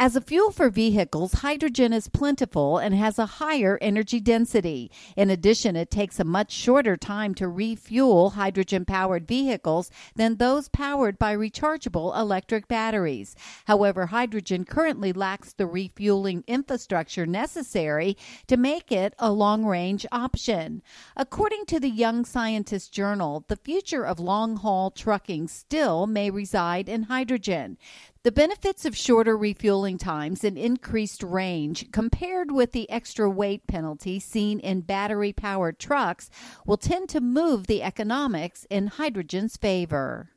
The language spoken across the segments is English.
As a fuel for vehicles, hydrogen is plentiful and has a higher energy density. In addition, it takes a much shorter time to refuel hydrogen powered vehicles than those powered by rechargeable electric batteries. However, hydrogen currently lacks the refueling infrastructure necessary to make it a long range option. According to the Young Scientist Journal, the future of long haul trucking still may reside in hydrogen. The benefits of shorter refueling times and increased range compared with the extra weight penalty seen in battery powered trucks will tend to move the economics in hydrogen's favor.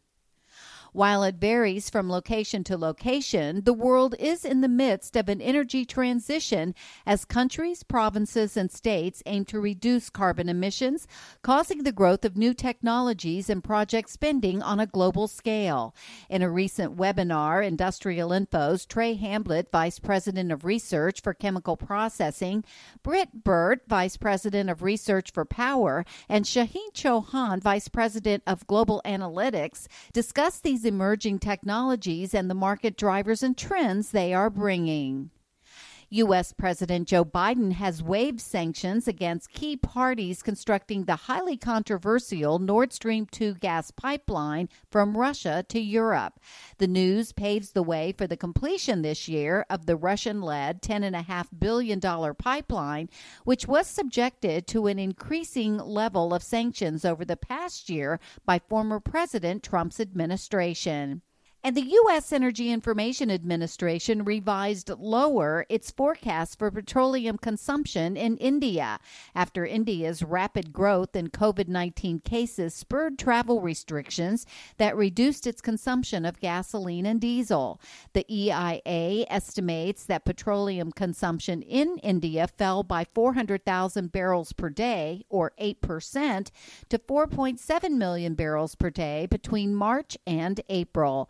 While it varies from location to location, the world is in the midst of an energy transition as countries, provinces, and states aim to reduce carbon emissions, causing the growth of new technologies and project spending on a global scale. In a recent webinar, Industrial Info's Trey Hamblett, Vice President of Research for Chemical Processing, Britt Burt, Vice President of Research for Power, and Shaheen Chauhan, Vice President of Global Analytics, discussed these these emerging technologies and the market drivers and trends they are bringing. U.S. President Joe Biden has waived sanctions against key parties constructing the highly controversial Nord Stream 2 gas pipeline from Russia to Europe. The news paves the way for the completion this year of the Russian led $10.5 billion pipeline, which was subjected to an increasing level of sanctions over the past year by former President Trump's administration. And the U.S. Energy Information Administration revised lower its forecast for petroleum consumption in India after India's rapid growth in COVID 19 cases spurred travel restrictions that reduced its consumption of gasoline and diesel. The EIA estimates that petroleum consumption in India fell by 400,000 barrels per day, or 8%, to 4.7 million barrels per day between March and April.